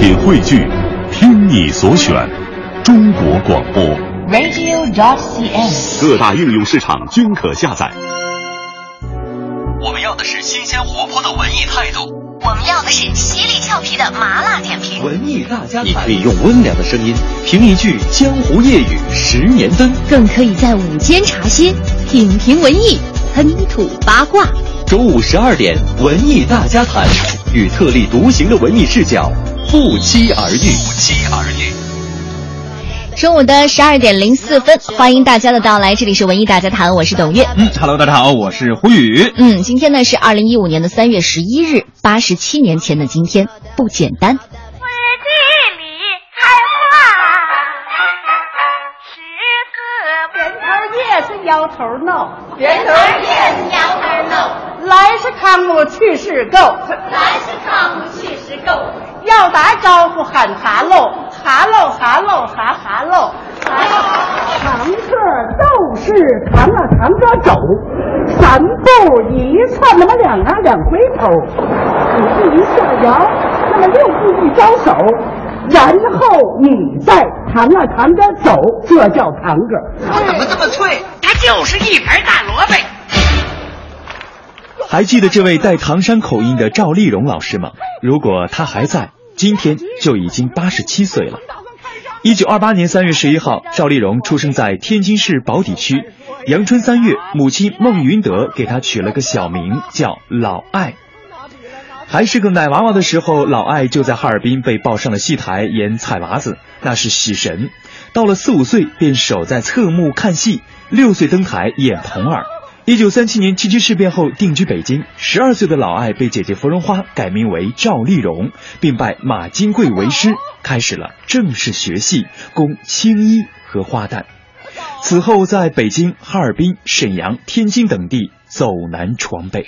品汇聚，听你所选，中国广播。radio.dot.cn，。各大应用市场均可下载。我们要的是新鲜活泼的文艺态度，我们要的是犀利俏皮的麻辣点评。文艺大家谈，你可以用温良的声音评一句江湖夜雨十年灯，更可以在午间茶歇品评文艺，喷吐八卦。周五十二点，文艺大家谈，与特立独行的文艺视角不期而遇。不期而遇。中午的十二点零四分，欢迎大家的到来，这里是文艺大家谈，我是董月。嗯，Hello，大家好，我是胡宇。嗯，今天呢是二零一五年的三月十一日，八十七年前的今天，不简单。水地里开花，十四边头叶是摇头闹，人头叶是摇头闹，来是康姆去是够，来是康姆去是够。要打招呼喊哈喽，哈喽哈喽哈哈喽。堂客都是扛啊扛着走，三步一窜，那么两啊两回头，五步一下摇，那么六步一招手，然后你再扛啊扛着走，这叫堂哥。他怎么这么脆？他就是一盘大萝卜。还记得这位带唐山口音的赵丽蓉老师吗？如果她还在，今天就已经八十七岁了。一九二八年三月十一号，赵丽蓉出生在天津市宝坻区。阳春三月，母亲孟云德给她取了个小名叫老爱。还是个奶娃娃的时候，老爱就在哈尔滨被抱上了戏台演彩娃子，那是喜神。到了四五岁，便守在侧幕看戏，六岁登台演童儿。一九三七年七七事变后定居北京，十二岁的老艾被姐姐芙蓉花改名为赵丽蓉，并拜马金贵为师，开始了正式学戏，攻青衣和花旦。此后在北京、哈尔滨、沈阳、天津等地走南闯北。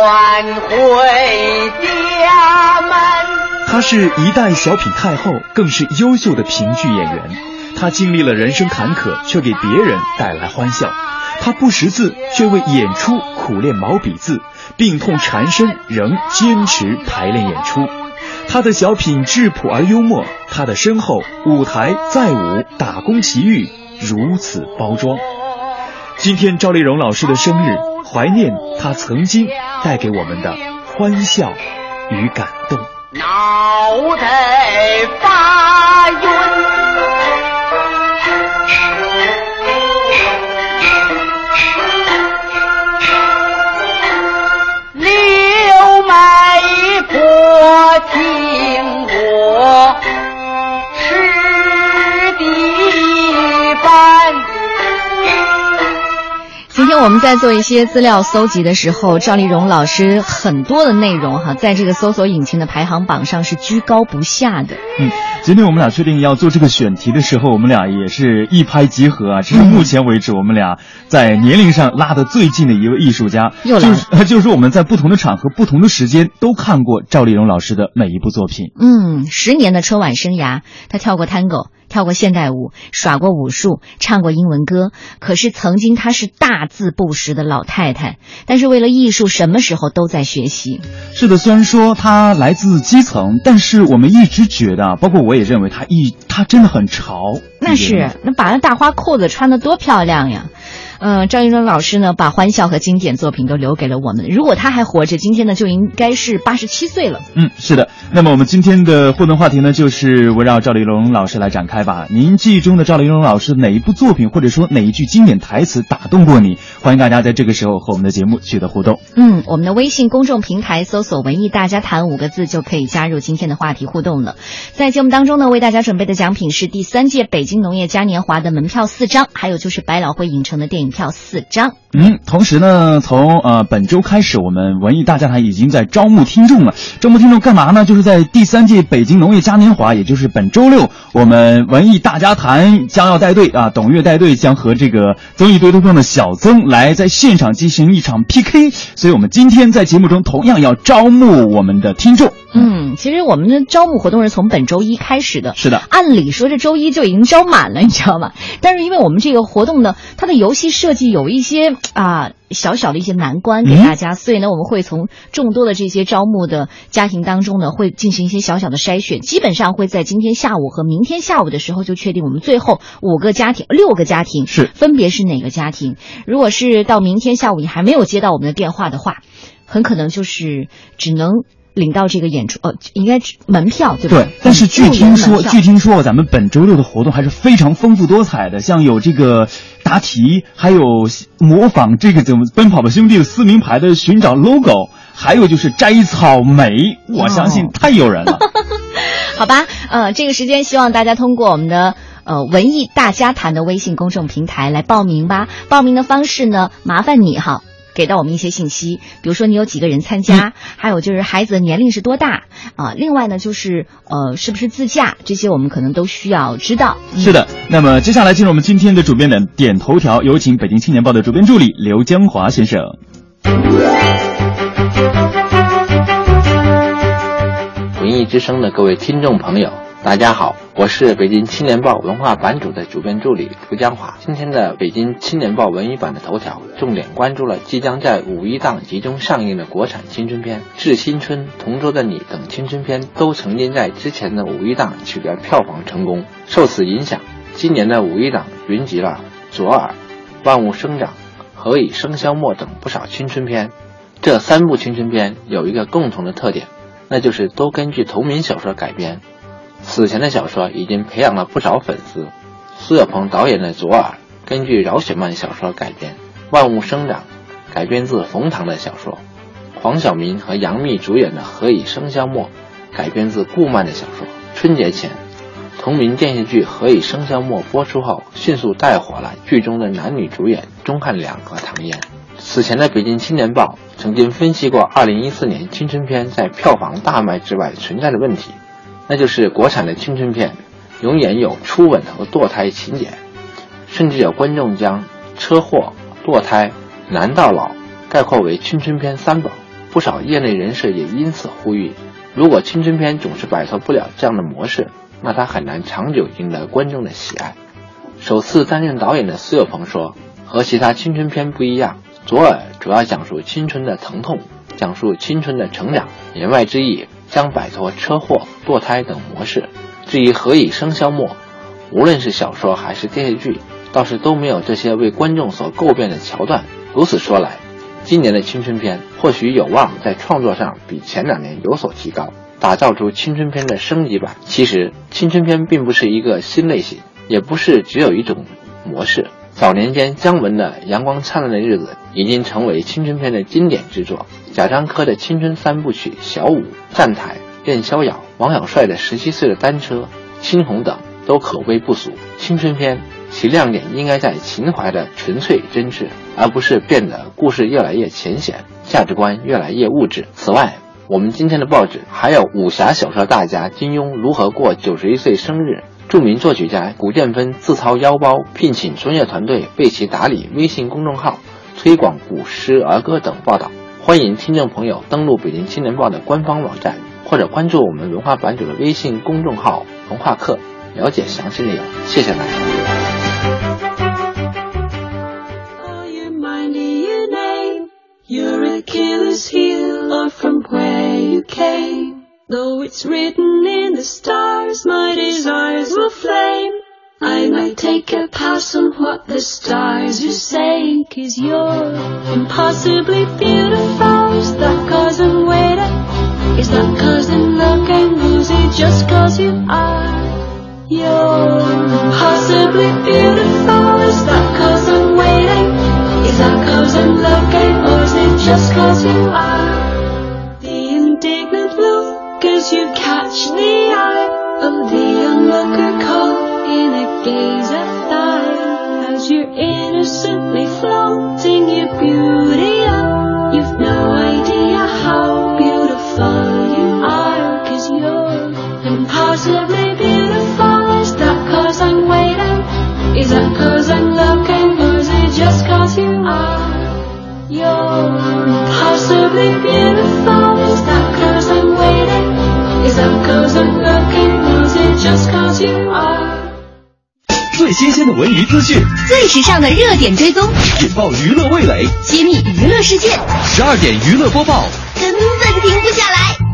转回家门。她是一代小品太后，更是优秀的评剧演员。她经历了人生坎坷，却给别人带来欢笑。她不识字，却为演出苦练毛笔字，病痛缠身仍坚持排练演出。她的小品质朴而幽默，她的身后舞台再舞打工奇遇如此包装。今天赵丽蓉老师的生日，怀念他曾经带给我们的欢笑与感动。脑袋发晕。们在做一些资料搜集的时候，赵丽蓉老师很多的内容哈，在这个搜索引擎的排行榜上是居高不下的。嗯，今天我们俩确定要做这个选题的时候，我们俩也是一拍即合啊。这是目前为止我们俩在年龄上拉得最近的一位艺术家，又来就是 就是我们在不同的场合、不同的时间都看过赵丽蓉老师的每一部作品。嗯，十年的春晚生涯，她跳过 tango，跳过现代舞，耍过武术，唱过英文歌。可是曾经她是大字不识的老太太，但是为了艺术，什么时候都在学习。是的，虽然说她来自基层，但是我们一直觉得，包括我也认为她一她真的很潮。那是，那把那大花裤子穿的多漂亮呀！嗯，赵丽蓉老师呢，把欢笑和经典作品都留给了我们。如果他还活着，今天呢就应该是八十七岁了。嗯，是的。那么我们今天的互动话题呢，就是围绕赵丽蓉老师来展开吧。您记忆中的赵丽蓉老师哪一部作品，或者说哪一句经典台词打动过你？欢迎大家在这个时候和我们的节目取得互动。嗯，我们的微信公众平台搜索“文艺大家谈”五个字就可以加入今天的话题互动了。在节目当中呢，为大家准备的奖品是第三届北京农业嘉年华的门票四张，还有就是百老汇影城的电影票四张。嗯，同时呢，从呃本周开始，我们文艺大家谈已经在招募听众了。招募听众干嘛呢？就是在第三届北京农业嘉年华，也就是本周六，我们文艺大家谈将要带队啊，董月带队将和这个综艺对对碰的小曾来在现场进行一场 PK。所以我们今天在节目中同样要招募我们的听众。嗯，其实我们的招募活动是从本周一开始的。是的，按理说这周一就已经招满了，你知道吗？但是因为我们这个活动呢，它的游戏设计有一些啊小小的一些难关给大家，所以呢，我们会从众多的这些招募的家庭当中呢，会进行一些小小的筛选，基本上会在今天下午和明天下午的时候就确定我们最后五个家庭、六个家庭是分别是哪个家庭。如果是到明天下午你还没有接到我们的电话的话，很可能就是只能。领到这个演出，呃，应该门票对吧？对，但是据听说，据听说，咱们本周六的活动还是非常丰富多彩的，像有这个答题，还有模仿这个怎么奔跑吧兄弟的撕名牌的寻找 logo，还有就是摘草莓，我相信太诱人了。好吧，呃，这个时间希望大家通过我们的呃文艺大家谈的微信公众平台来报名吧。报名的方式呢，麻烦你哈。给到我们一些信息，比如说你有几个人参加，还有就是孩子的年龄是多大啊？另外呢，就是呃，是不是自驾，这些我们可能都需要知道。是的，那么接下来进入我们今天的主编的点头条，有请北京青年报的主编助理刘江华先生。文艺之声的各位听众朋友。大家好，我是北京青年报文化版主的主编助理涂江华。今天的北京青年报文艺版的头条，重点关注了即将在五一档集中上映的国产青春片《致青春》《同桌的你》等青春片，都曾经在之前的五一档取得票房成功。受此影响，今年的五一档云集了《左耳》《万物生长》《何以笙箫默》等不少青春片。这三部青春片有一个共同的特点，那就是都根据同名小说改编。此前的小说已经培养了不少粉丝。苏有朋导演的《左耳》根据饶雪漫小说改编，《万物生长》改编自冯唐的小说，黄晓明和杨幂主演的《何以笙箫默》改编自顾漫的小说。春节前，同名电视剧《何以笙箫默》播出后，迅速带火了剧中的男女主演钟汉良和唐嫣。此前的《北京青年报》曾经分析过2014年青春片在票房大卖之外存在的问题。那就是国产的青春片，永远有初吻和堕胎情节，甚至有观众将车祸、堕胎、男到老概括为青春片三宝。不少业内人士也因此呼吁，如果青春片总是摆脱不了这样的模式，那它很难长久赢得观众的喜爱。首次担任导演的苏有朋说：“和其他青春片不一样，《左耳》主要讲述青春的疼痛，讲述青春的成长。言外之意。”将摆脱车祸、堕胎等模式。至于何以笙箫默，无论是小说还是电视剧，倒是都没有这些为观众所诟病的桥段。如此说来，今年的青春片或许有望在创作上比前两年有所提高，打造出青春片的升级版。其实，青春片并不是一个新类型，也不是只有一种模式。早年间，姜文的《阳光灿烂的日子》已经成为青春片的经典之作。贾樟柯的青春三部曲《小五》《站台》《任逍遥》，王小帅的《十七岁的单车》《青红》等都口碑不俗。青春片其亮点应该在情怀的纯粹真挚，而不是变得故事越来越浅显，价值观越来越物质。此外，我们今天的报纸还有武侠小说大家金庸如何过九十一岁生日，著名作曲家古建芬自掏腰包聘请专业团队为其打理微信公众号，推广古诗儿歌等报道。欢迎听众朋友登录北京青年报的官方网站，或者关注我们文化版主的微信公众号“文化课”，了解详细内容。谢谢大家。I might take a pass on what the stars are saying Cause you're impossibly beautiful Is that cause I'm waiting? Is that cause I'm looking? Is just cause you are? You're impossibly beautiful 文娱资讯，最时尚的热点追踪，引爆娱乐味蕾，揭秘娱乐世界，十二点娱乐播报。根本停不下来。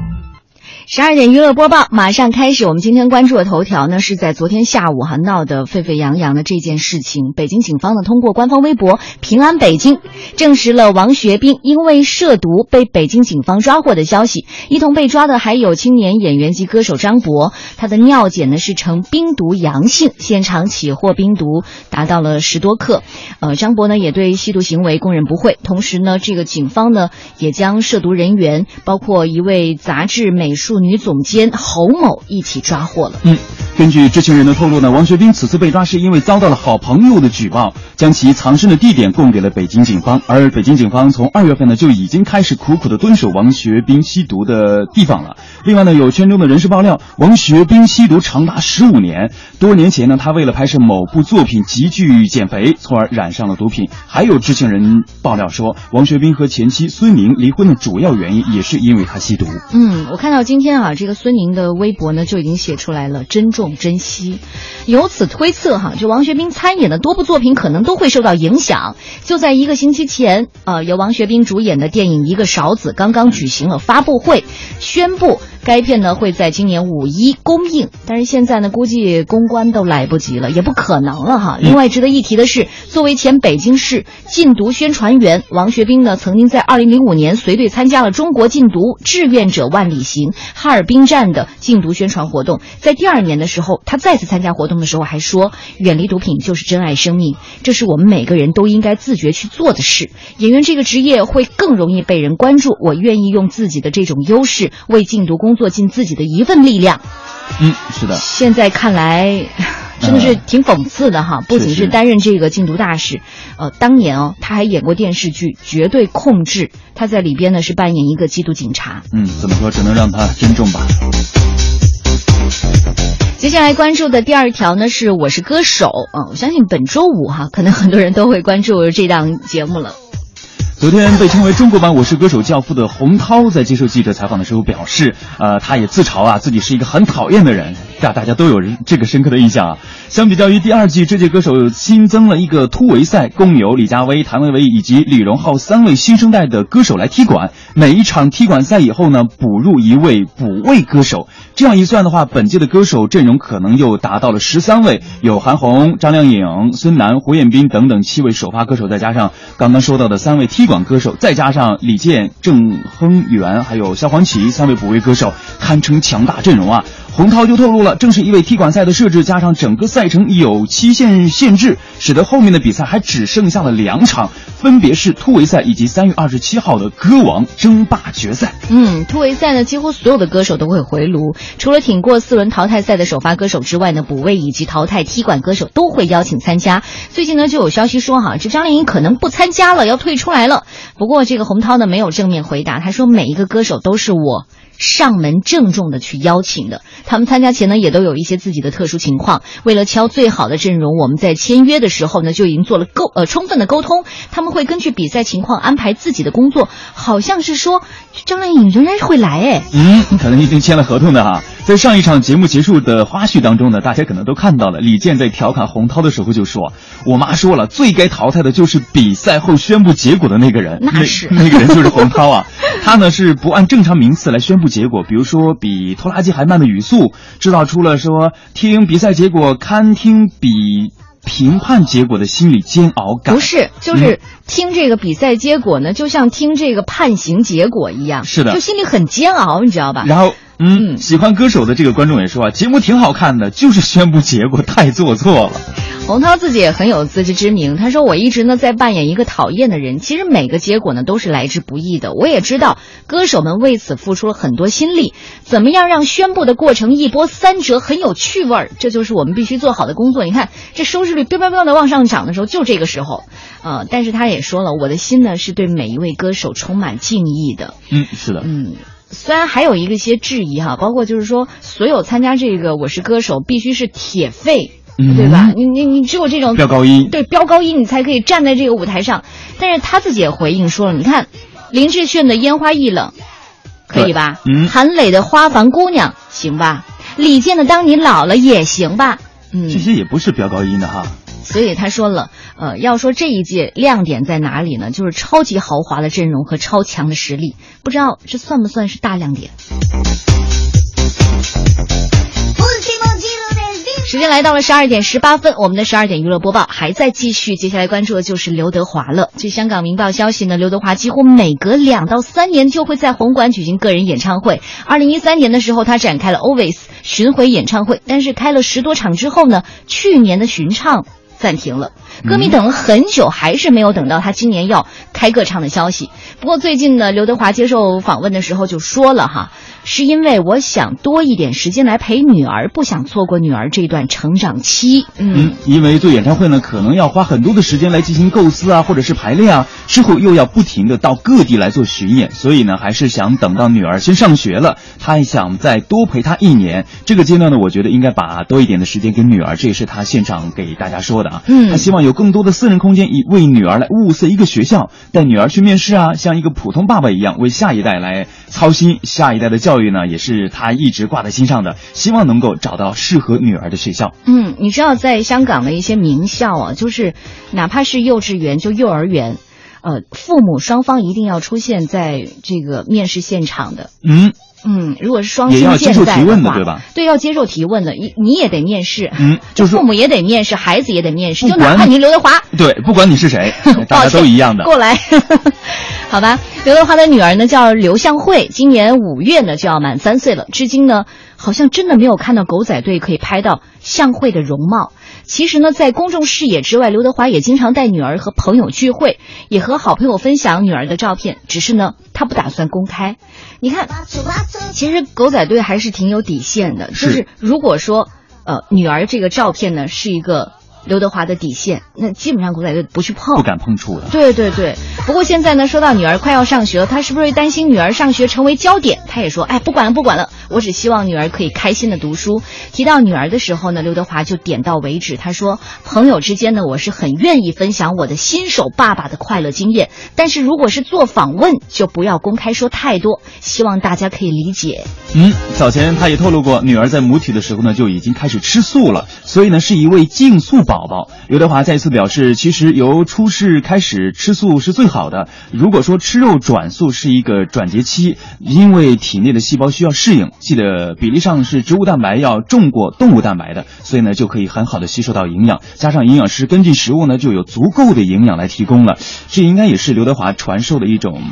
十二点娱乐播报马上开始，我们今天关注的头条呢，是在昨天下午哈闹得沸沸扬扬的这件事情。北京警方呢通过官方微博“平安北京”证实了王学兵因为涉毒被北京警方抓获的消息。一同被抓的还有青年演员及歌手张博，他的尿检呢是呈冰毒阳性，现场起获冰毒达到了十多克。呃，张博呢也对吸毒行为供认不讳。同时呢，这个警方呢也将涉毒人员，包括一位杂志美术。女总监侯某一起抓获了。嗯，根据知情人的透露呢，王学兵此次被抓是因为遭到了好朋友的举报，将其藏身的地点供给了北京警方。而北京警方从二月份呢就已经开始苦苦的蹲守王学兵吸毒的地方了。另外呢，有圈中的人士爆料，王学兵吸毒长达十五年。多年前呢，他为了拍摄某部作品急剧减肥，从而染上了毒品。还有知情人爆料说，王学兵和前妻孙宁离婚的主要原因也是因为他吸毒。嗯，我看到今天。啊，这个孙宁的微博呢就已经写出来了，珍重珍惜。由此推测，哈，就王学兵参演的多部作品可能都会受到影响。就在一个星期前，呃，由王学兵主演的电影《一个勺子》刚刚举行了发布会，宣布。该片呢会在今年五一公映，但是现在呢估计公关都来不及了，也不可能了哈。另外值得一提的是，作为前北京市禁毒宣传员，王学兵呢曾经在二零零五年随队参加了中国禁毒志愿者万里行哈尔滨站的禁毒宣传活动。在第二年的时候，他再次参加活动的时候还说：“远离毒品就是珍爱生命，这是我们每个人都应该自觉去做的事。演员这个职业会更容易被人关注，我愿意用自己的这种优势为禁毒工。”做尽自己的一份力量，嗯，是的。现在看来，真的是挺讽刺的哈。不仅是担任这个禁毒大使，呃，当年哦，他还演过电视剧《绝对控制》，他在里边呢是扮演一个缉毒警察。嗯，怎么说，只能让他珍重吧。接下来关注的第二条呢是《我是歌手》啊，我相信本周五哈，可能很多人都会关注这档节目了。昨天被称为中国版《我是歌手》教父的洪涛在接受记者采访的时候表示，呃，他也自嘲啊，自己是一个很讨厌的人，这大家都有这个深刻的印象啊。相比较于第二季，这届歌手新增了一个突围赛，共有李佳薇、谭维维以及李荣浩三位新生代的歌手来踢馆。每一场踢馆赛以后呢，补入一位补位歌手。这样一算的话，本届的歌手阵容可能又达到了十三位，有韩红、张靓颖、孙楠、胡彦斌等等七位首发歌手，再加上刚刚说到的三位踢馆歌手，再加上李健、郑亨元还有萧煌奇三位补位歌手，堪称强大阵容啊！洪涛就透露了，正是因为踢馆赛的设置，加上整个赛程有期限限制，使得后面的比赛还只剩下了两场，分别是突围赛以及三月二十七号的歌王争霸决赛。嗯，突围赛呢，几乎所有的歌手都会回炉，除了挺过四轮淘汰赛的首发歌手之外呢，补位以及淘汰踢馆歌手都会邀请参加。最近呢，就有消息说哈，这张靓颖可能不参加了，要退出来了。不过这个洪涛呢，没有正面回答，他说每一个歌手都是我。上门郑重的去邀请的，他们参加前呢也都有一些自己的特殊情况。为了敲最好的阵容，我们在签约的时候呢就已经做了沟呃充分的沟通。他们会根据比赛情况安排自己的工作。好像是说张靓颖仍然会来哎，嗯，可能已经签了合同的哈。在上一场节目结束的花絮当中呢，大家可能都看到了，李健在调侃洪涛的时候就说：“我妈说了，最该淘汰的就是比赛后宣布结果的那个人。”那是那个人就是洪涛啊，他呢是不按正常名次来宣布。结果，比如说比拖拉机还慢的语速，制造出了说听比赛结果堪听比评判结果的心理煎熬感。不是，就是听这个比赛结果呢，就像听这个判刑结果一样。是的，就心里很煎熬，你知道吧？然后。嗯，喜欢歌手的这个观众也说啊，节目挺好看的，就是宣布结果太做作了。洪涛自己也很有自知之明，他说：“我一直呢在扮演一个讨厌的人，其实每个结果呢都是来之不易的。我也知道歌手们为此付出了很多心力，怎么样让宣布的过程一波三折，很有趣味儿，这就是我们必须做好的工作。你看这收视率彪彪彪的往上涨的时候，就这个时候，呃，但是他也说了，我的心呢是对每一位歌手充满敬意的。嗯，是的，嗯。”虽然还有一个些质疑哈，包括就是说，所有参加这个《我是歌手》必须是铁肺，对吧？你你你只有这种飙高音，对飙高音，你才可以站在这个舞台上。但是他自己也回应说了，你看林志炫的《烟花易冷》，可以吧？嗯韩磊的《花房姑娘》行吧？李健的《当你老了》也行吧？嗯，这些也不是飙高音的哈。所以他说了，呃，要说这一届亮点在哪里呢？就是超级豪华的阵容和超强的实力，不知道这算不算是大亮点？时间来到了十二点十八分，我们的十二点娱乐播报还在继续。接下来关注的就是刘德华了。据香港明报消息呢，刘德华几乎每隔两到三年就会在红馆举行个人演唱会。二零一三年的时候，他展开了 Always 巡回演唱会，但是开了十多场之后呢，去年的巡唱暂停了。歌迷等了很久，还是没有等到他今年要开个唱的消息。不过最近呢，刘德华接受访问的时候就说了哈，是因为我想多一点时间来陪女儿，不想错过女儿这段成长期。嗯，因为做演唱会呢，可能要花很多的时间来进行构思啊，或者是排练啊，之后又要不停的到各地来做巡演，所以呢，还是想等到女儿先上学了，他还想再多陪她一年。这个阶段呢，我觉得应该把多一点的时间给女儿，这也是他现场给大家说的啊。嗯他希望有更多的私人空间，以为女儿来物色一个学校，带女儿去面试啊，像一个普通爸爸一样，为下一代来操心。下一代的教育呢，也是他一直挂在心上的，希望能够找到适合女儿的学校。嗯，你知道在香港的一些名校啊，就是哪怕是幼稚园，就幼儿园，呃，父母双方一定要出现在这个面试现场的。嗯。嗯，如果是双亲健在话，提问的对吧？对，要接受提问的，你你也得面试，嗯，就是父母也得面试，孩子也得面试，就哪怕你是刘德华，对，不管你是谁，大家都一样的。过来，好吧。刘德华的女儿呢叫刘向慧，今年五月呢就要满三岁了。至今呢，好像真的没有看到狗仔队可以拍到向慧的容貌。其实呢，在公众视野之外，刘德华也经常带女儿和朋友聚会，也和好朋友分享女儿的照片。只是呢，他不打算公开。你看，其实狗仔队还是挺有底线的，就是是如果说呃女儿这个照片呢是一个刘德华的底线，那基本上狗仔队不去碰，不敢碰触的。对对对，不过现在呢，说到女儿快要上学了，他是不是担心女儿上学成为焦点？他也说，哎，不管了不管了，我只希望女儿可以开心的读书。提到女儿的时候呢，刘德华就点到为止，他说，朋友之间呢，我是很愿意分享我的新手爸爸的快乐经验，但是如果是做访问，就不要公开说太多，希望大家可以理解。嗯，早前他也透露过，女儿在母体的时候呢就已经开始吃素了，所以呢是一位净素宝宝。刘德华再一次表示，其实由出世开始吃素是最好的。如果说吃肉转素是一个转节期，因为体内的细胞需要适应，记得比例上是植物蛋白要重过动物蛋白的，所以呢就可以很好的吸收到营养，加上营养师根据食物呢就有足够的营养来提供了。这应该也是刘德华传授的一种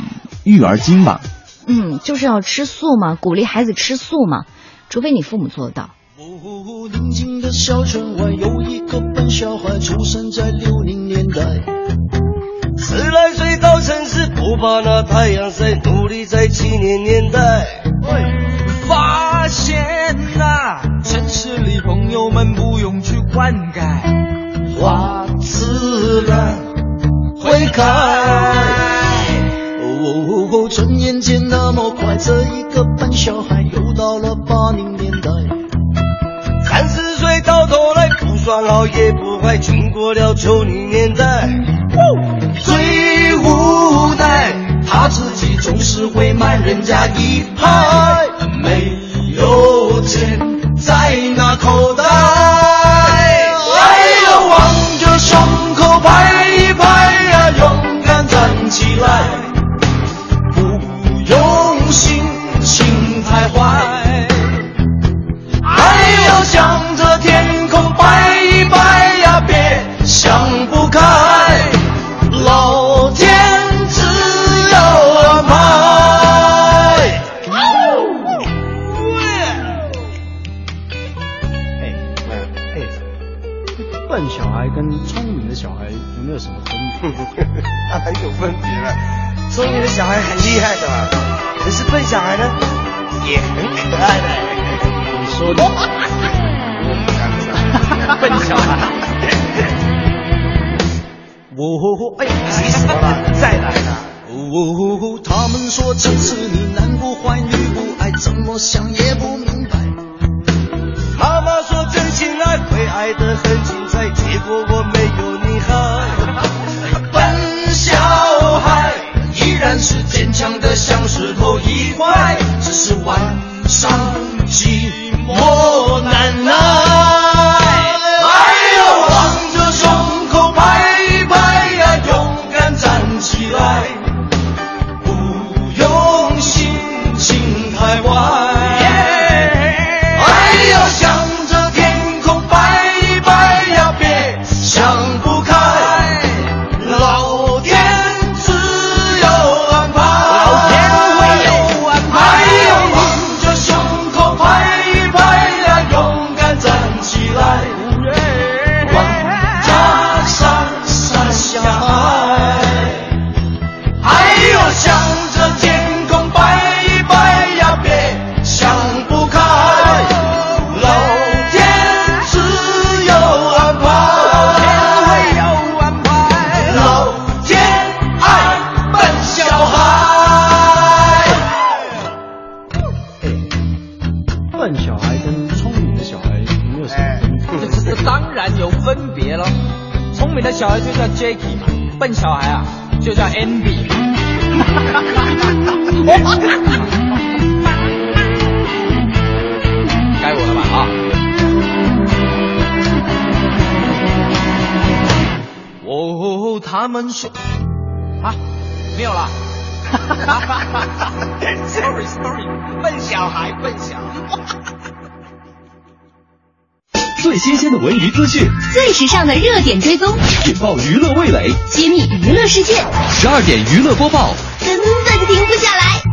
育儿经吧。嗯，就是要吃素嘛，鼓励孩子吃素嘛，除非你父母做得到。宁静的小城外有一个笨小孩，出生在六零年代。十来岁到城市，不怕那太阳晒，努力在七年年代。发现呐、城市里朋友们不用去灌溉，花自然会开。哦，转眼间那么快，这一个笨小孩又到了八零年代。三十岁到头来不算好也不坏，经过了九零年代。最无奈，他自己总是会慢人家一拍，没有钱娱资讯，最时尚的热点追踪，引爆娱乐味蕾，揭秘娱乐世界。十二点娱乐播报，根本停不下来。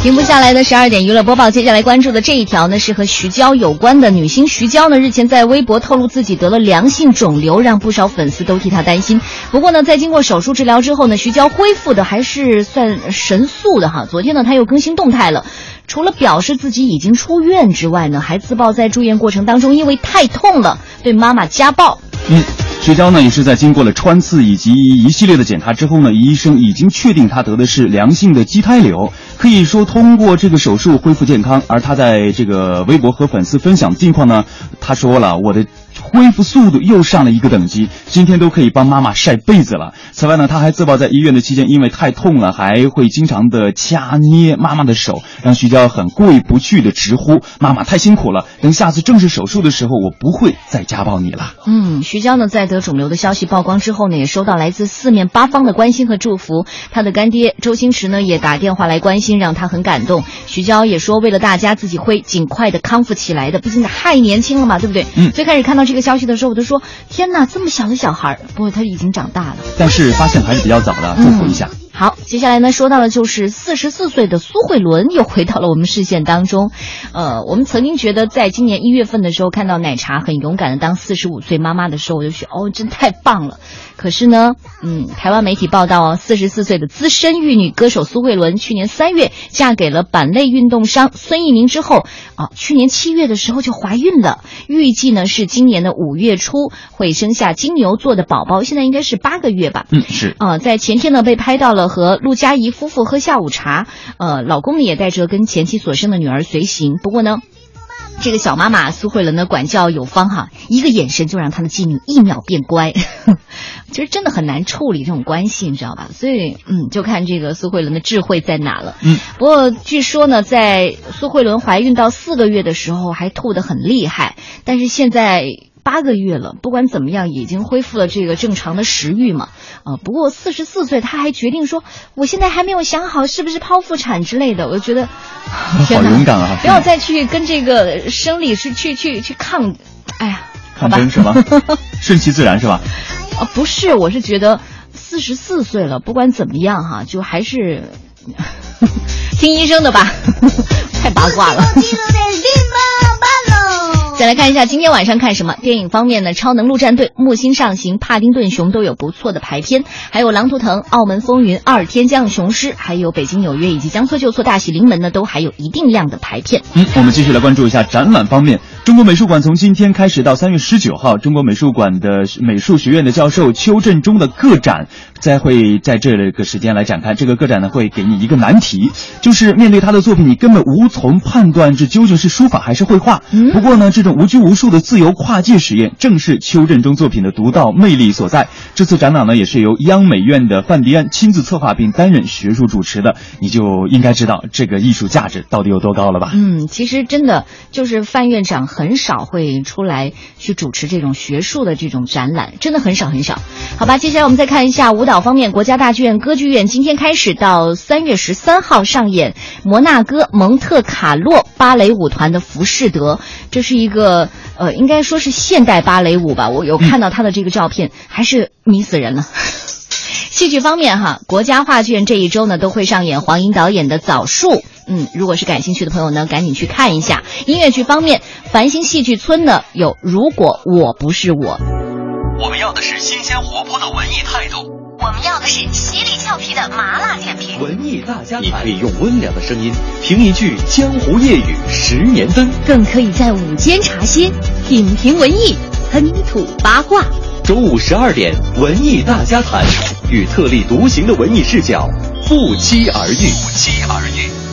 停不下来的十二点娱乐播报，接下来关注的这一条呢，是和徐娇有关的。女星徐娇呢，日前在微博透露自己得了良性肿瘤，让不少粉丝都替她担心。不过呢，在经过手术治疗之后呢，徐娇恢复的还是算神速的哈。昨天呢，她又更新动态了，除了表示自己已经出院之外呢，还自曝在住院过程当中因为太痛了，对妈妈家暴。嗯。徐娇呢也是在经过了穿刺以及一系列的检查之后呢，医生已经确定他得的是良性的畸胎瘤，可以说通过这个手术恢复健康。而他在这个微博和粉丝分享的近况呢，他说了我的。恢复速度又上了一个等级，今天都可以帮妈妈晒被子了。此外呢，他还自曝在医院的期间，因为太痛了，还会经常的掐捏妈妈的手，让徐娇很过意不去的直呼妈妈太辛苦了。等下次正式手术的时候，我不会再家暴你了。嗯，徐娇呢，在得肿瘤的消息曝光之后呢，也收到来自四面八方的关心和祝福。他的干爹周星驰呢，也打电话来关心，让他很感动。徐娇也说，为了大家，自己会尽快的康复起来的。毕竟太年轻了嘛，对不对？嗯。最开始看到这个。消息的时候，我都说天哪，这么小的小孩，不过他已经长大了。但是发现还是比较早的，祝福一下。好，接下来呢，说到的就是四十四岁的苏慧伦又回到了我们视线当中。呃，我们曾经觉得，在今年一月份的时候，看到奶茶很勇敢的当四十五岁妈妈的时候，我就觉得哦，真太棒了。可是呢，嗯，台湾媒体报道哦，四十四岁的资深玉女歌手苏慧伦，去年三月嫁给了板类运动商孙一鸣之后，啊，去年七月的时候就怀孕了，预计呢是今年的五月初会生下金牛座的宝宝，现在应该是八个月吧？嗯，是。啊，在前天呢被拍到了和陆佳怡夫妇喝下午茶，呃，老公呢也带着跟前妻所生的女儿随行，不过呢。这个小妈妈苏慧伦的管教有方哈，一个眼神就让她的妓女一秒变乖。其实真的很难处理这种关系，你知道吧？所以，嗯，就看这个苏慧伦的智慧在哪了。嗯，不过据说呢，在苏慧伦怀孕到四个月的时候还吐得很厉害，但是现在。八个月了，不管怎么样，已经恢复了这个正常的食欲嘛。啊，不过四十四岁，他还决定说，我现在还没有想好是不是剖腹产之类的。我就觉得，好勇敢啊！不要再去跟这个生理去去去去抗，哎呀，抗争是吧？顺其自然是吧？啊，不是，我是觉得四十四岁了，不管怎么样哈，就还是 听医生的吧。太八卦了。再来看一下今天晚上看什么电影方面呢？《超能陆战队》《木星上行》《帕丁顿熊》都有不错的排片，还有《狼图腾》《澳门风云》《二天降雄狮》，还有《北京纽约》以及《将错就错》《大喜临门》呢，都还有一定量的排片。嗯，我们继续来关注一下展览方面。中国美术馆从今天开始到三月十九号，中国美术馆的美术学院的教授邱振中的个展，再会在这个时间来展开。这个个展呢，会给你一个难题，就是面对他的作品，你根本无从判断这究竟是书法还是绘画。不过呢，这种无拘无束的自由跨界实验，正是邱振中作品的独到魅力所在。这次展览呢，也是由央美院的范迪安亲自策划并担任学术主持的，你就应该知道这个艺术价值到底有多高了吧？嗯，其实真的就是范院长很少会出来去主持这种学术的这种展览，真的很少很少。好吧，接下来我们再看一下舞蹈方面，国家大剧院歌剧院今天开始到三月十三号上演摩纳哥蒙特卡洛芭蕾舞团的《浮士德》，这是一个呃，应该说是现代芭蕾舞吧。我有看到他的这个照片，还是迷死人了。戏剧方面哈，国家话剧院这一周呢都会上演黄英导演的《枣树》。嗯，如果是感兴趣的朋友呢，赶紧去看一下。音乐剧方面，繁星戏剧村呢有《如果我不是我》。我们要的是新鲜活泼的文艺态度，我们要的是犀利俏皮的麻辣点评。文艺大家谈，你可以用温良的声音评一句江湖夜雨十年灯，更可以在午间茶歇品评文艺，喷吐八卦。中午十二点，文艺大家谈，与特立独行的文艺视角不期而遇。不期而遇。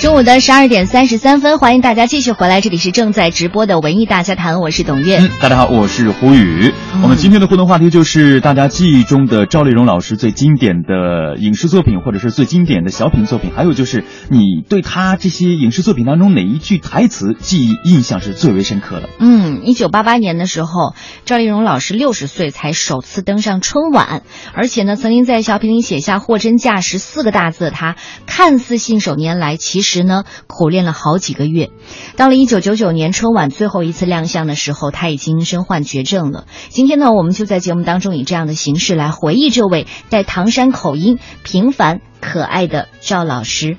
中午的十二点三十三分，欢迎大家继续回来，这里是正在直播的文艺大家谈，我是董月。嗯，大家好，我是胡宇。我们今天的互动话题就是大家记忆中的赵丽蓉老师最经典的影视作品，或者是最经典的小品作品，还有就是你对她这些影视作品当中哪一句台词记忆印象是最为深刻的？嗯，一九八八年的时候，赵丽蓉老师六十岁才首次登上春晚，而且呢，曾经在小品里写下“货真价实”四个大字的她，看似信手拈来，其实时呢，苦练了好几个月。到了一九九九年春晚最后一次亮相的时候，他已经身患绝症了。今天呢，我们就在节目当中以这样的形式来回忆这位带唐山口音、平凡可爱的赵老师。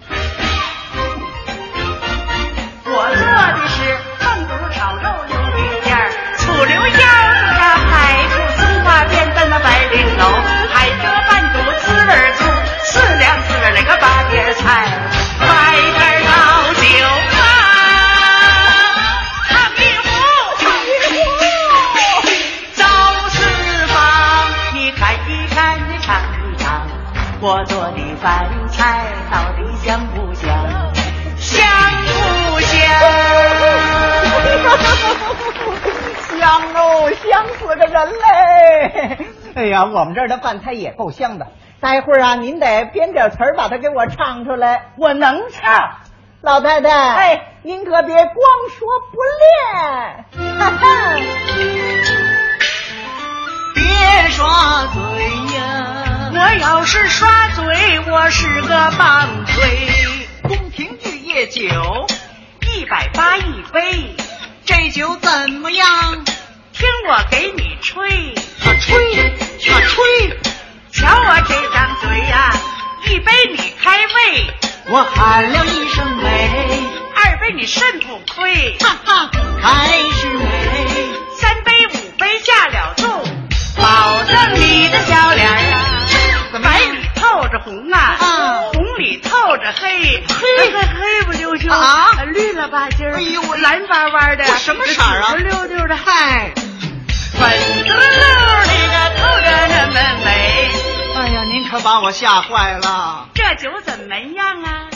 人嘞！哎呀，我们这儿的饭菜也够香的。待会儿啊，您得编点词儿把它给我唱出来。我能唱。老太太，哎，您可别光说不练。哈哈，别耍嘴呀！我要是耍嘴，我是个棒槌。宫廷玉液酒，一百八一杯，这酒怎么样？听我给你吹，啊吹，啊吹，瞧我这张嘴呀、一杯你开胃，我喊了一声美，二杯你肾不亏，哈哈，还是美，三杯五杯下了肚，保证你的小脸儿啊，白里透着红啊，红里透着黑，黑黑不溜秋啊。绿了吧唧儿，哎呦蓝巴巴的，什么色儿啊？紫溜溜的，嗨，粉嘟噜噜的个透着那么美。哎呀，您可把我吓坏了。这酒怎么样啊？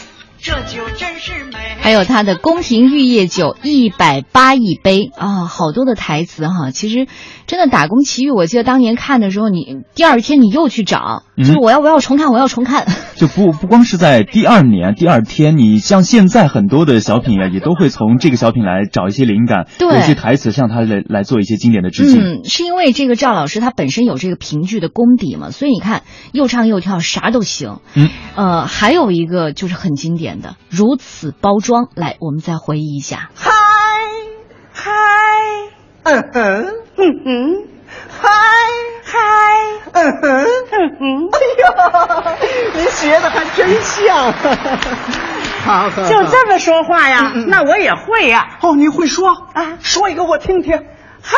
这酒真是美。还有他的宫廷玉液酒一百八一杯啊，好多的台词哈。其实真的打工奇遇，我记得当年看的时候，你第二天你又去找，嗯就是我要我要重看，我要重看。就不不光是在第二年、第二天，你像现在很多的小品啊，也都会从这个小品来找一些灵感，对有一些台词向他来来做一些经典的致敬。嗯，是因为这个赵老师他本身有这个评剧的功底嘛，所以你看又唱又跳啥都行。嗯，呃，还有一个就是很经典的如此包装，来我们再回忆一下。嗨嗨，嗯哼，嗯哼，嗨嗨，嗯哼，嗯哼，哎呦，您学的还真像。好，就这么说话呀？那我也会呀。哦，你会说啊说一个我听听。嗨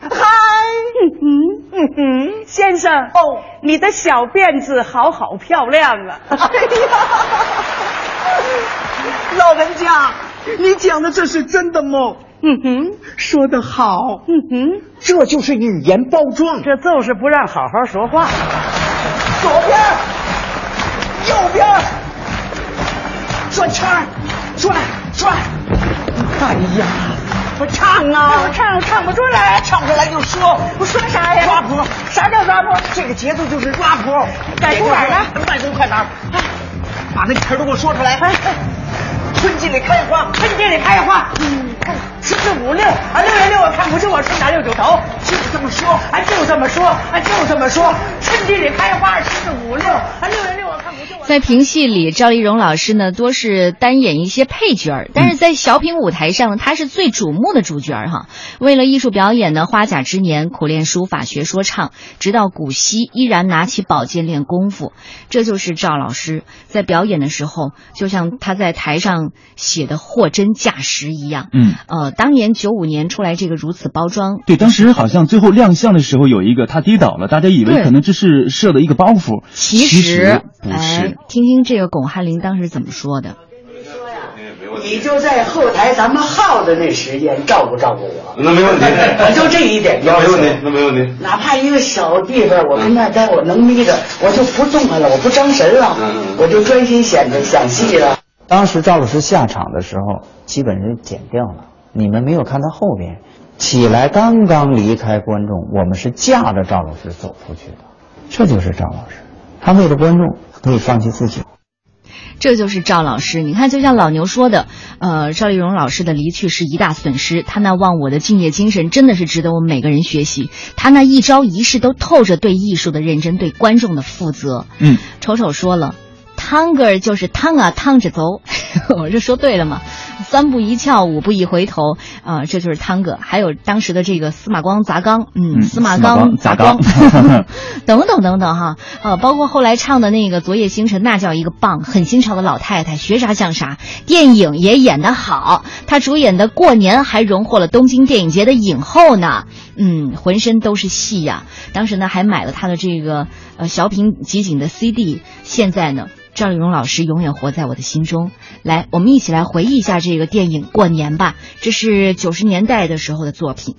嗨，嗯哼嗯哼，先生哦你的小辫子好好漂亮啊！哎呀，老人家，你讲的这是真的吗？嗯哼，说得好，嗯哼，这就是语言包装。这就是不让好好说话。左边，右边，转圈，转转。哎呀，我唱啊，我唱唱不出来，唱不出来就说，我说啥呀？抓谱。啥叫抓谱？这个节奏就是抓谱。快鼓哪儿呢？慢工快打，把那词儿都给我说出来。春季里开花，春季里开花，嗯，七四五六啊，六月六我看不是我春打六九头，就这么说。啊，就这么说，啊，就这么说，春季里开花，七四五六啊，六月六我看不出我。在评戏里，赵丽蓉老师呢多是担演一些配角儿，但是在小品舞台上呢，她是最瞩目的主角儿哈。为了艺术表演呢，花甲之年苦练书法学说唱，直到古稀依然拿起宝剑练功夫。这就是赵老师在表演的时候，就像他在台上写的货真价实一样。嗯，呃，当年九五年出来这个如此包装，对，当时好像最后亮相的时候有一个他跌倒了，大家以为可能这是设的一个包袱，其实实不是。哎，听听这个巩汉林当时怎么说的。你就在后台咱们耗的那时间照顾照顾我，那没问题，我就这一点要求那没问题，那没问题。哪怕一个小地方，我跟那待，我能眯着，我就不动弹了，我不张神了，我就专心显着想戏了。当时赵老师下场的时候，基本是剪掉了，你们没有看到后边。起来刚刚离开观众，我们是架着赵老师走出去的，这就是赵老师。他为了观众可以放弃自己。这就是赵老师，你看，就像老牛说的，呃，赵丽蓉老师的离去是一大损失。他那忘我的敬业精神，真的是值得我们每个人学习。他那一招一式都透着对艺术的认真，对观众的负责。嗯，丑丑说了。汤哥就是汤啊，汤着走，我这说对了吗？三步一翘，五步一回头，啊，这就是汤哥。还有当时的这个司马光砸缸，嗯，司马光砸缸，等等等等哈，呃，包括后来唱的那个《昨夜星辰》，那叫一个棒，很新潮的老太太，学啥像啥。电影也演得好，她主演的《过年》还荣获了东京电影节的影后呢。嗯，浑身都是戏呀。当时呢，还买了她的这个呃小品集锦的 CD。现在呢。赵丽蓉老师永远活在我的心中。来，我们一起来回忆一下这个电影《过年》吧。这是九十年代的时候的作品。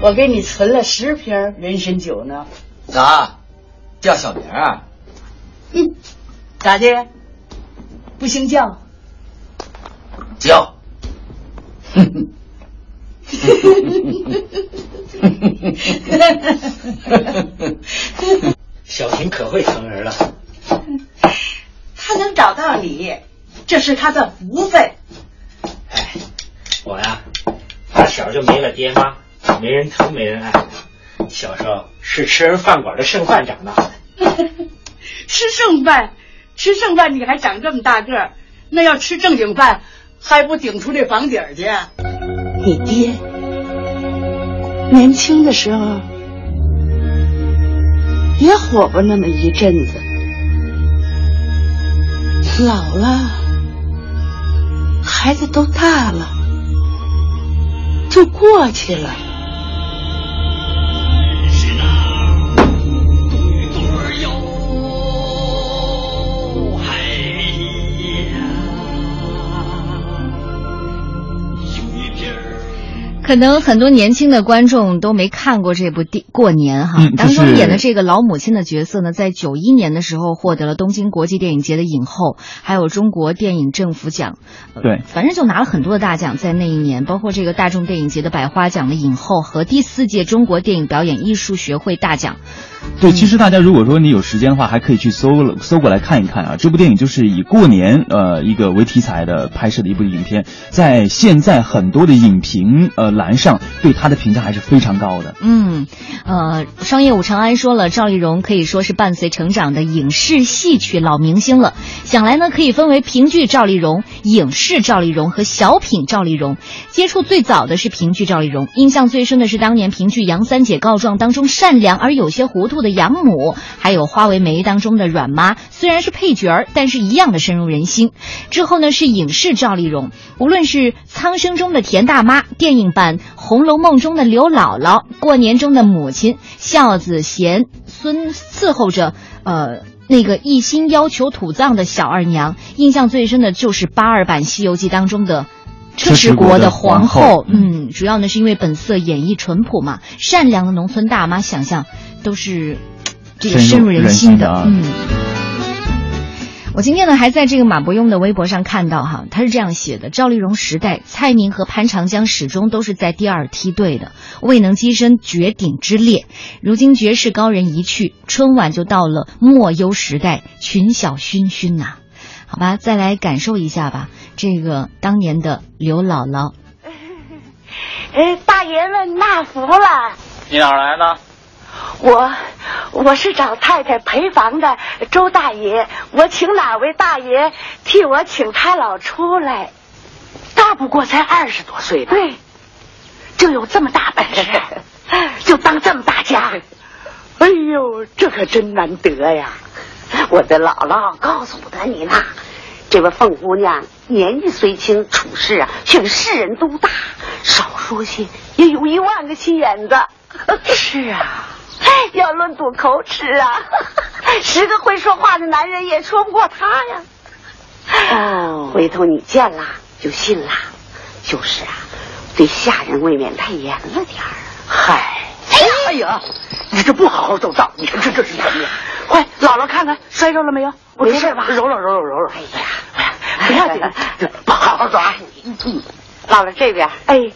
我给你存了十瓶人参酒呢。咋？叫小名啊？嗯，咋的？不姓叫？叫。小婷可会疼人了。他能找到你，这是他的福分。哎，我呀，打小就没了爹妈，没人疼，没人爱。小时候是吃人饭馆的剩饭长大的。吃剩饭，吃剩饭你还长这么大个儿？那要吃正经饭，还不顶出这房顶去？你爹年轻的时候也火过那么一阵子，老了，孩子都大了，就过去了。可能很多年轻的观众都没看过这部电过年哈，当中演的这个老母亲的角色呢，在九一年的时候获得了东京国际电影节的影后，还有中国电影政府奖，对，反正就拿了很多的大奖，在那一年，包括这个大众电影节的百花奖的影后和第四届中国电影表演艺术学会大奖。对，其实大家如果说你有时间的话，还可以去搜了搜过来看一看啊。这部电影就是以过年呃一个为题材的拍摄的一部影片，在现在很多的影评呃栏上对它的评价还是非常高的。嗯，呃，商业五长安说了，赵丽蓉可以说是伴随成长的影视戏曲老明星了。想来呢，可以分为评剧赵丽蓉、影视赵丽蓉和小品赵丽蓉。接触最早的是评剧赵丽蓉，印象最深的是当年评剧《杨三姐告状》当中善良而有些糊涂。的养母，还有《花为媒》当中的阮妈，虽然是配角儿，但是一样的深入人心。之后呢，是影视赵丽蓉，无论是《苍生》中的田大妈，电影版《红楼梦》中的刘姥姥，过年中的母亲，孝子贤孙伺候着，呃，那个一心要求土葬的小二娘。印象最深的就是八二版《西游记》当中的。车迟国的皇后，嗯，主要呢是因为本色演绎淳朴嘛，善良的农村大妈，想象都是这个深入人心的，嗯。我今天呢还在这个马伯庸的微博上看到哈，他是这样写的：赵丽蓉时代，蔡明和潘长江始终都是在第二梯队的，未能跻身绝顶之列。如今绝世高人一去，春晚就到了莫忧时代，群小熏熏呐。好吧，再来感受一下吧。这个当年的刘姥姥，哎，大爷们纳福了。你哪来的？我我是找太太陪房的周大爷，我请哪位大爷替我请他老出来？大不过才二十多岁吧？对，就有这么大本事，就当这么大家。哎呦，这可真难得呀！我的姥姥告诉的你呢，这位凤姑娘年纪虽轻，处事啊却比世人都大，少说些也有一万个心眼子。是啊，要论赌口齿啊，十个会说话的男人也说不过他呀。哦，回头你见了就信了。就是啊，对下人未免太严了点儿。嗨，哎呀，你这不好好走道，你看这这是怎么呀？快，姥姥看看摔着了没有？没事吧揉揉揉揉揉揉。哎呀，不要紧，不好好走啊。嗯，姥姥这边，哎。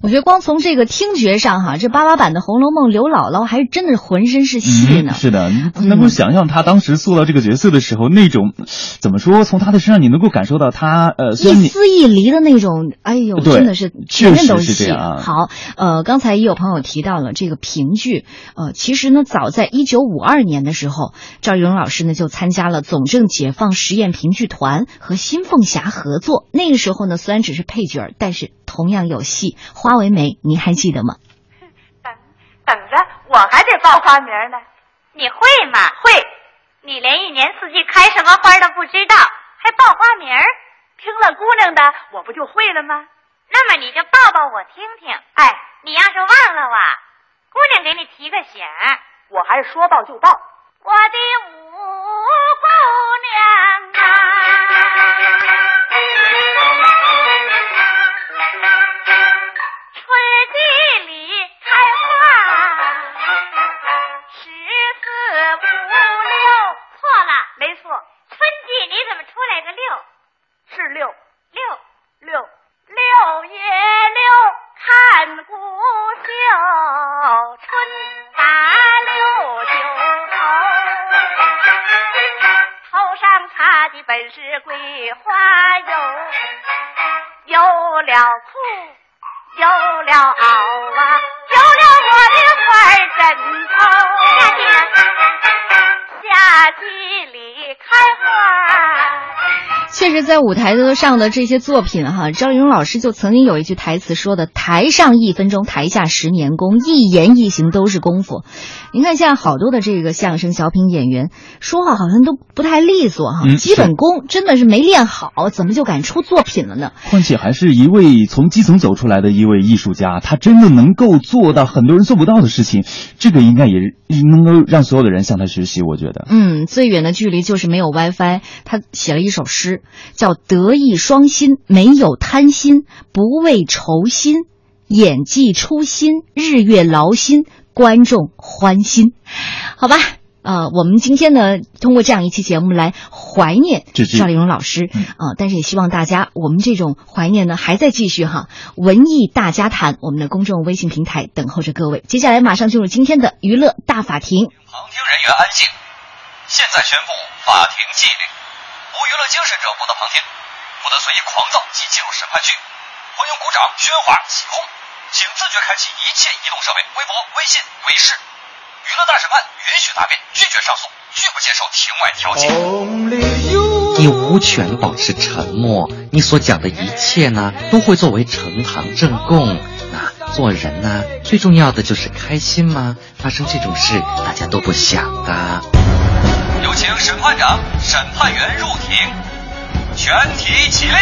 我觉得光从这个听觉上哈，这八八版的《红楼梦》，刘姥姥还是真的是浑身是戏呢。嗯、是的，你能够想象她当时塑造这个角色的时候，那种怎么说？从她的身上你能够感受到她呃，一丝一厘的那种，哎呦，真的是全面都是戏。啊、好，呃，刚才也有朋友提到了这个评剧，呃，其实呢，早在一九五二年的时候，赵丽蓉老师呢就参加了总政解放实验评剧团和新凤霞合作。那个时候呢，虽然只是配角，但是同样有戏。花为媒，您还记得吗？等等着，我还得报花名呢。你会吗？会。你连一年四季开什么花都不知道，还报花名？听了姑娘的，我不就会了吗？那么你就报报我听听。哎，你要是忘了哇，姑娘给你提个醒，我还是说报就报。我的五姑娘啊。春季里开花十四五六错了没错春季里怎么出来个六是六六六六月六看古秀春打六九头头上插的本是桂花油有了要啊。确实，在舞台上的这些作品哈，赵丽蓉老师就曾经有一句台词说的：“台上一分钟，台下十年功，一言一行都是功夫。”您看，现在好多的这个相声小品演员说话好像都不太利索哈，嗯、基本功真的是没练好，怎么就敢出作品了呢？况且还是一位从基层走出来的一位艺术家，他真的能够做到很多人做不到的事情，这个应该也能够让所有的人向他学习。我觉得，嗯，最远的距离就是没有 WiFi。他写了一首诗，叫“德艺双馨，没有贪心，不为酬薪，演技初心，日月劳心。”观众欢心，好吧？呃，我们今天呢，通过这样一期节目来怀念赵丽蓉老师啊、呃，但是也希望大家，我们这种怀念呢还在继续哈。文艺大家谈，我们的公众微信平台等候着各位。接下来马上进入今天的娱乐大法庭。旁听人员安静，现在宣布法庭纪律：无娱乐精神者不得旁听，不得随意狂躁及进入审判区，欢迎鼓掌、喧哗、起哄。请自觉开启一切移动设备，微博、微信、微视。娱乐大审判允许答辩，拒绝上诉，拒不接受庭外调解。你无权保持沉默，你所讲的一切呢，都会作为呈堂证供。那做人呢，最重要的就是开心吗？发生这种事，大家都不想的。有请审判长、审判员入庭，全体起立。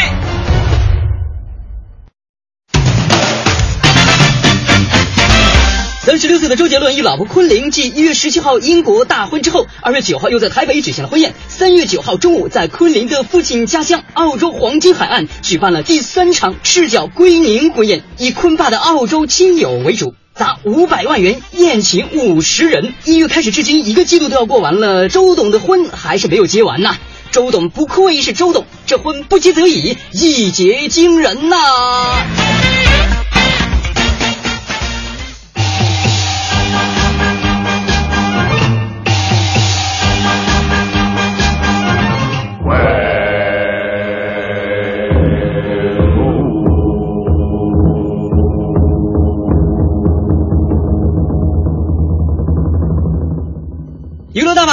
三十六岁的周杰伦与老婆昆凌继一月十七号英国大婚之后，二月九号又在台北举行了婚宴。三月九号中午，在昆凌的父亲家乡澳洲黄金海岸举办了第三场赤脚归宁婚宴，以昆爸的澳洲亲友为主，砸五百万元，宴请五十人。一月开始至今，一个季度都要过完了，周董的婚还是没有结完呐。周董不愧是周董，这婚不结则已，一结惊人呐！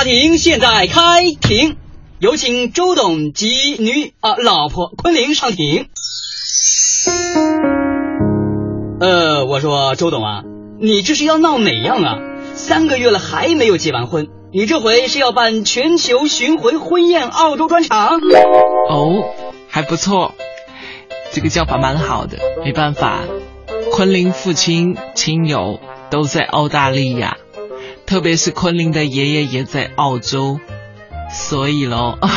庭现在开庭，有请周董及女啊老婆昆凌上庭。呃，我说周董啊，你这是要闹哪样啊？三个月了还没有结完婚，你这回是要办全球巡回婚宴澳洲专场？哦，还不错，这个叫法蛮好的。没办法，昆凌父亲亲友都在澳大利亚。特别是昆凌的爷爷也在澳洲，所以喽。哎，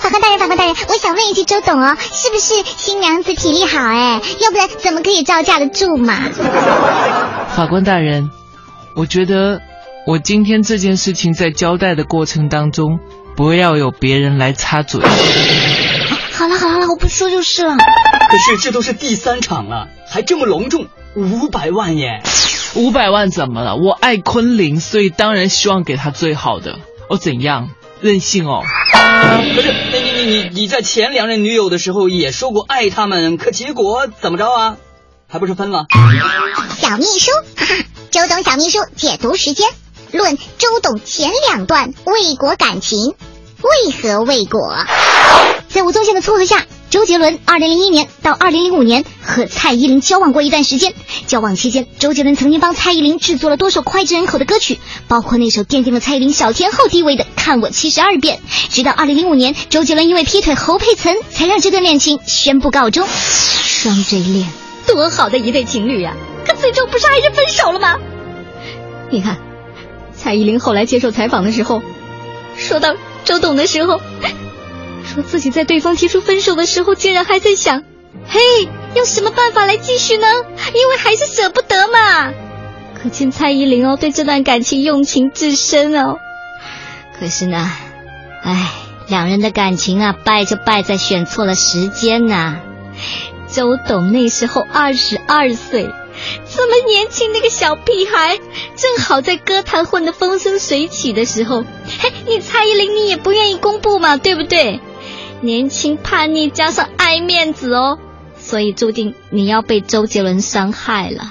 法官大人，法官大人，我想问一句，周董哦，是不是新娘子体力好？哎，要不然怎么可以招架得住嘛？法官大人，我觉得我今天这件事情在交代的过程当中，不要有别人来插嘴。好了好了好了，我不说就是了。可是这都是第三场了，还这么隆重，五百万耶！五百万怎么了？我爱昆凌，所以当然希望给他最好的。哦，怎样？任性哦？可是，你你你你你在前两任女友的时候也说过爱他们，可结果怎么着啊？还不是分了？小秘书，哈哈，周董小秘书解读时间，论周董前两段未果感情，为何未果？在吴宗宪的撮合下，周杰伦2001年到2005年和蔡依林交往过一段时间。交往期间，周杰伦曾经帮蔡依林制作了多首脍炙人口的歌曲，包括那首奠定了蔡依林小天后地位的《看我七十二变》。直到2005年，周杰伦因为劈腿侯佩岑，才让这段恋情宣布告终。双 J 恋，多好的一对情侣呀、可最终不是还是分手了吗？你看，蔡依林后来接受采访的时候，说到周董的时候，说自己在对方提出分手的时候，竟然还在想，嘿，用什么办法来继续呢？因为还是舍不得嘛。可见蔡依林哦，对这段感情用情至深哦。可是呢，唉，两人的感情啊，败就败在选错了时间呐、周董那时候二十二岁，这么年轻的个小屁孩，正好在歌坛混得风生水起的时候，嘿，你蔡依林你也不愿意公布嘛，对不对？年轻叛逆加上爱面子哦，所以注定你要被周杰伦伤害了。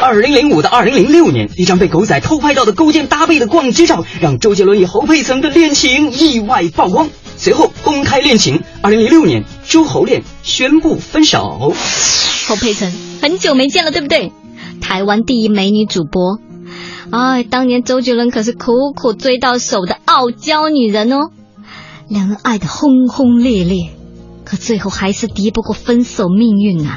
二零零五到二零零六年，一张被狗仔偷拍到的勾肩搭背的逛街照，让周杰伦与侯佩岑的恋情意外曝光。随后公开恋情，二零零六年周侯恋宣布分手。侯佩岑很久没见了，对不对？台湾第一美女主播，哎，当年周杰伦可是苦苦追到手的傲娇女人哦。两人爱得轰轰烈烈，可最后还是敌不过分手命运啊、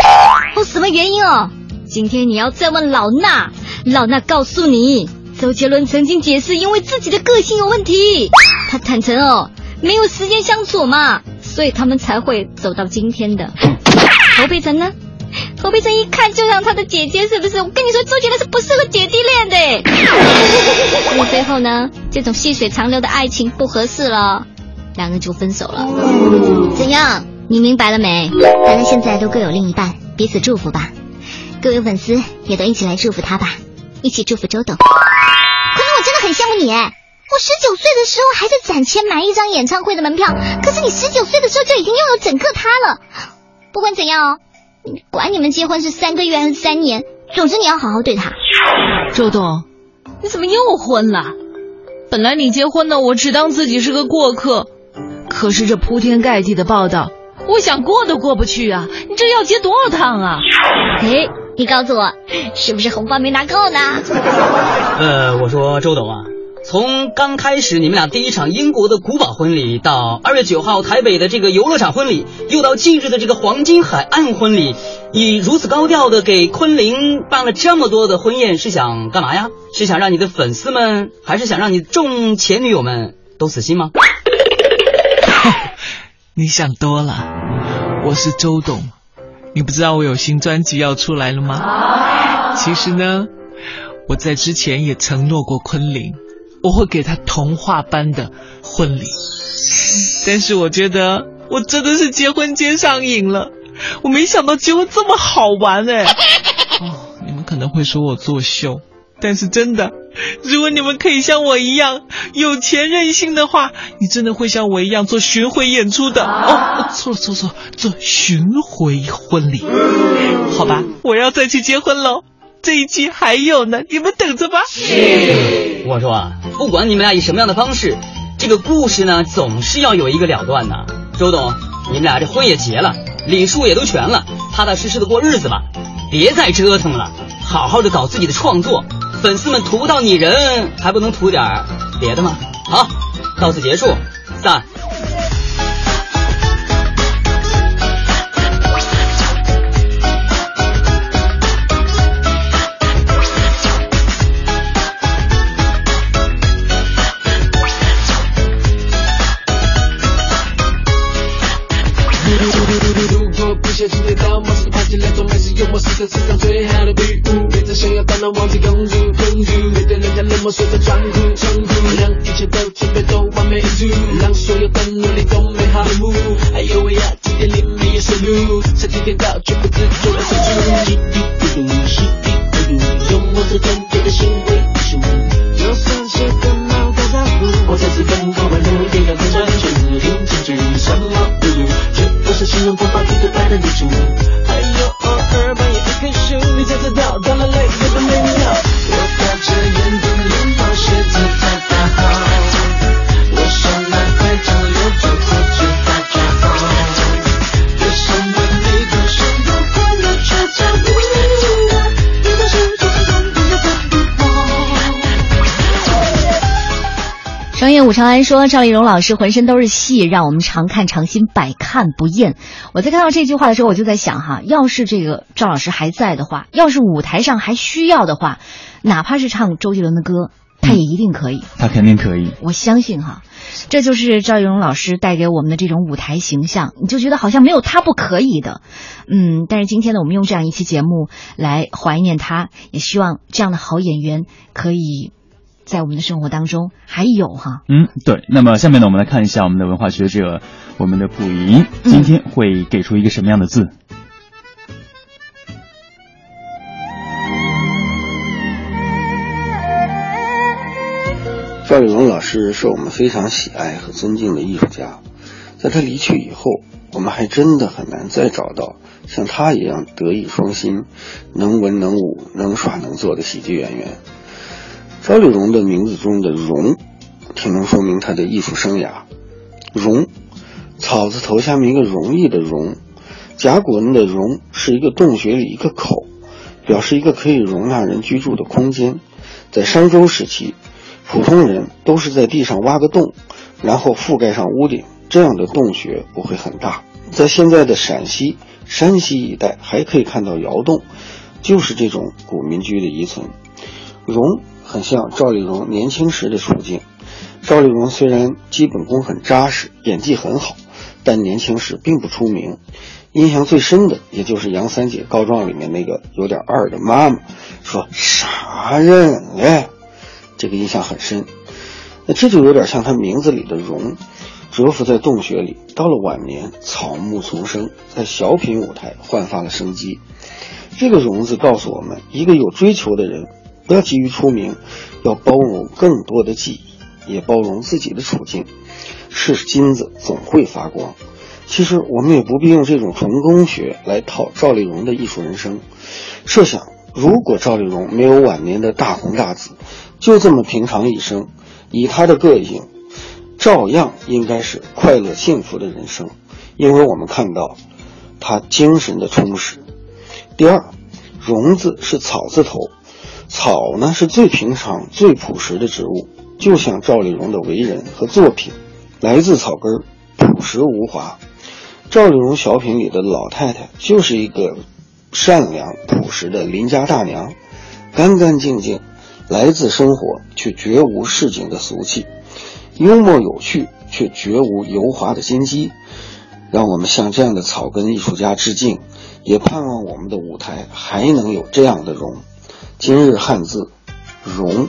哦，什么原因哦？今天你要再问老衲，老衲告诉你，周杰伦曾经解释，因为自己的个性有问题。他坦诚哦，没有时间相处嘛，所以他们才会走到今天的。侯佩岑呢？侯佩岑一看就像他的姐姐，是不是？我跟你说，周杰伦是不适合姐弟恋的。所以最后呢，这种细水长流的爱情不合适了，两个就分手了。怎样？你明白了没？咱们现在都各有另一半，彼此祝福吧。各位粉丝也都一起来祝福他吧，一起祝福周董。可是我真的很羡慕你哎！我十九岁的时候还在攒钱买一张演唱会的门票，可是你十九岁的时候就已经拥有整个他了。不管怎样哦，管你们结婚是三个月还是三年，总之你要好好对他。周董，你怎么又婚了？本来你结婚呢，我只当自己是个过客，可是这铺天盖地的报道，我想过都过不去啊！你这要接多少趟啊？哎，你告诉我，是不是红包没拿够呢？呃，我说周董啊，从刚开始你们俩第一场英国的古堡婚礼，到二月九号台北的这个游乐场婚礼，又到近日的这个黄金海岸婚礼，你如此高调的给昆凌办了这么多的婚宴，是想干嘛呀？是想让你的粉丝们，还是想让你众前女友们都死心吗？你想多了，我是周董，你不知道我有新专辑要出来了吗？其实呢，我在之前也承诺过昆凌，我会给她童话般的婚礼，但是我觉得我真的是结婚结上瘾了，我没想到结婚这么好玩哎！哦，你们可能会说我作秀，但是真的，如果你们可以像我一样有钱任性的话，你真的会像我一样做巡回演出的。哦，错了错了错了，做巡回婚礼。好吧，我要再去结婚喽。这一期还有呢，你们等着吧。我说啊，不管你们俩以什么样的方式，这个故事呢，总是要有一个了断的。周董，你们俩这婚也结了，礼数也都全了，踏踏实实的过日子吧，别再折腾了，好好的搞自己的创作。粉丝们图不到你人，还不能图点别的吗？好，到此结束，散。如果不小心跌倒，马上爬起来装没事，幽默是这世上最好的礼物。别再想要大脑忘记公主，almost with a 武长安说：“赵丽蓉老师浑身都是戏，让我们常看常新，百看不厌。”我在看到这句话的时候，我就在想哈，要是这个赵老师还在的话，要是舞台上还需要的话，哪怕是唱周杰伦的歌，他也一定可以。他肯定可以，我相信哈，这就是赵丽蓉老师带给我们的这种舞台形象，你就觉得好像没有他不可以的。嗯，但是今天呢，我们用这样一期节目来怀念他，也希望这样的好演员可以。在我们的生活当中还有哈，嗯，对。那么下面呢，我们来看一下我们的文化学者，我们的溥仪今天会给出一个什么样的字？赵丽蓉老师是我们非常喜爱和尊敬的艺术家，在他离去以后，我们还真的很难再找到像他一样德艺双馨、能文能武、能耍能做的喜剧演员。赵丽蓉的名字中的“蓉”，挺能说明她的艺术生涯。蓉，草字头下面一个容易的“容”，甲骨文的“容”是一个洞穴里一个口，表示一个可以容纳人居住的空间。在商周时期，普通人都是在地上挖个洞，然后覆盖上屋顶，这样的洞穴不会很大。在现在的陕西、山西一带，还可以看到窑洞，就是这种古民居的遗存。容。很像赵丽蓉年轻时的处境。赵丽蓉虽然基本功很扎实，演技很好，但年轻时并不出名。印象最深的，也就是杨三姐告状里面那个有点二的妈妈，说啥人嘞？这个印象很深。那这就有点像她名字里的“蓉”，蛰伏在洞穴里，到了晚年草木丛生，在小品舞台焕发了生机。这个“蓉”字告诉我们，一个有追求的人。不要急于出名，要包容更多的记忆，也包容自己的处境。是金子总会发光。其实我们也不必用这种成功学来套赵丽蓉的艺术人生。设想，如果赵丽蓉没有晚年的大红大紫，就这么平常一生，以她的个性，照样应该是快乐幸福的人生。因为我们看到，她精神的充实。第二，蓉字是草字头。草呢是最平常、最朴实的植物，就像赵丽蓉的为人和作品，来自草根，朴实无华。赵丽蓉小品里的老太太就是一个善良朴实的邻家大娘，干干净净，来自生活却绝无市井的俗气，幽默有趣却绝无油滑的心机。让我们向这样的草根艺术家致敬，也盼望我们的舞台还能有这样的容。今日汉字，荣。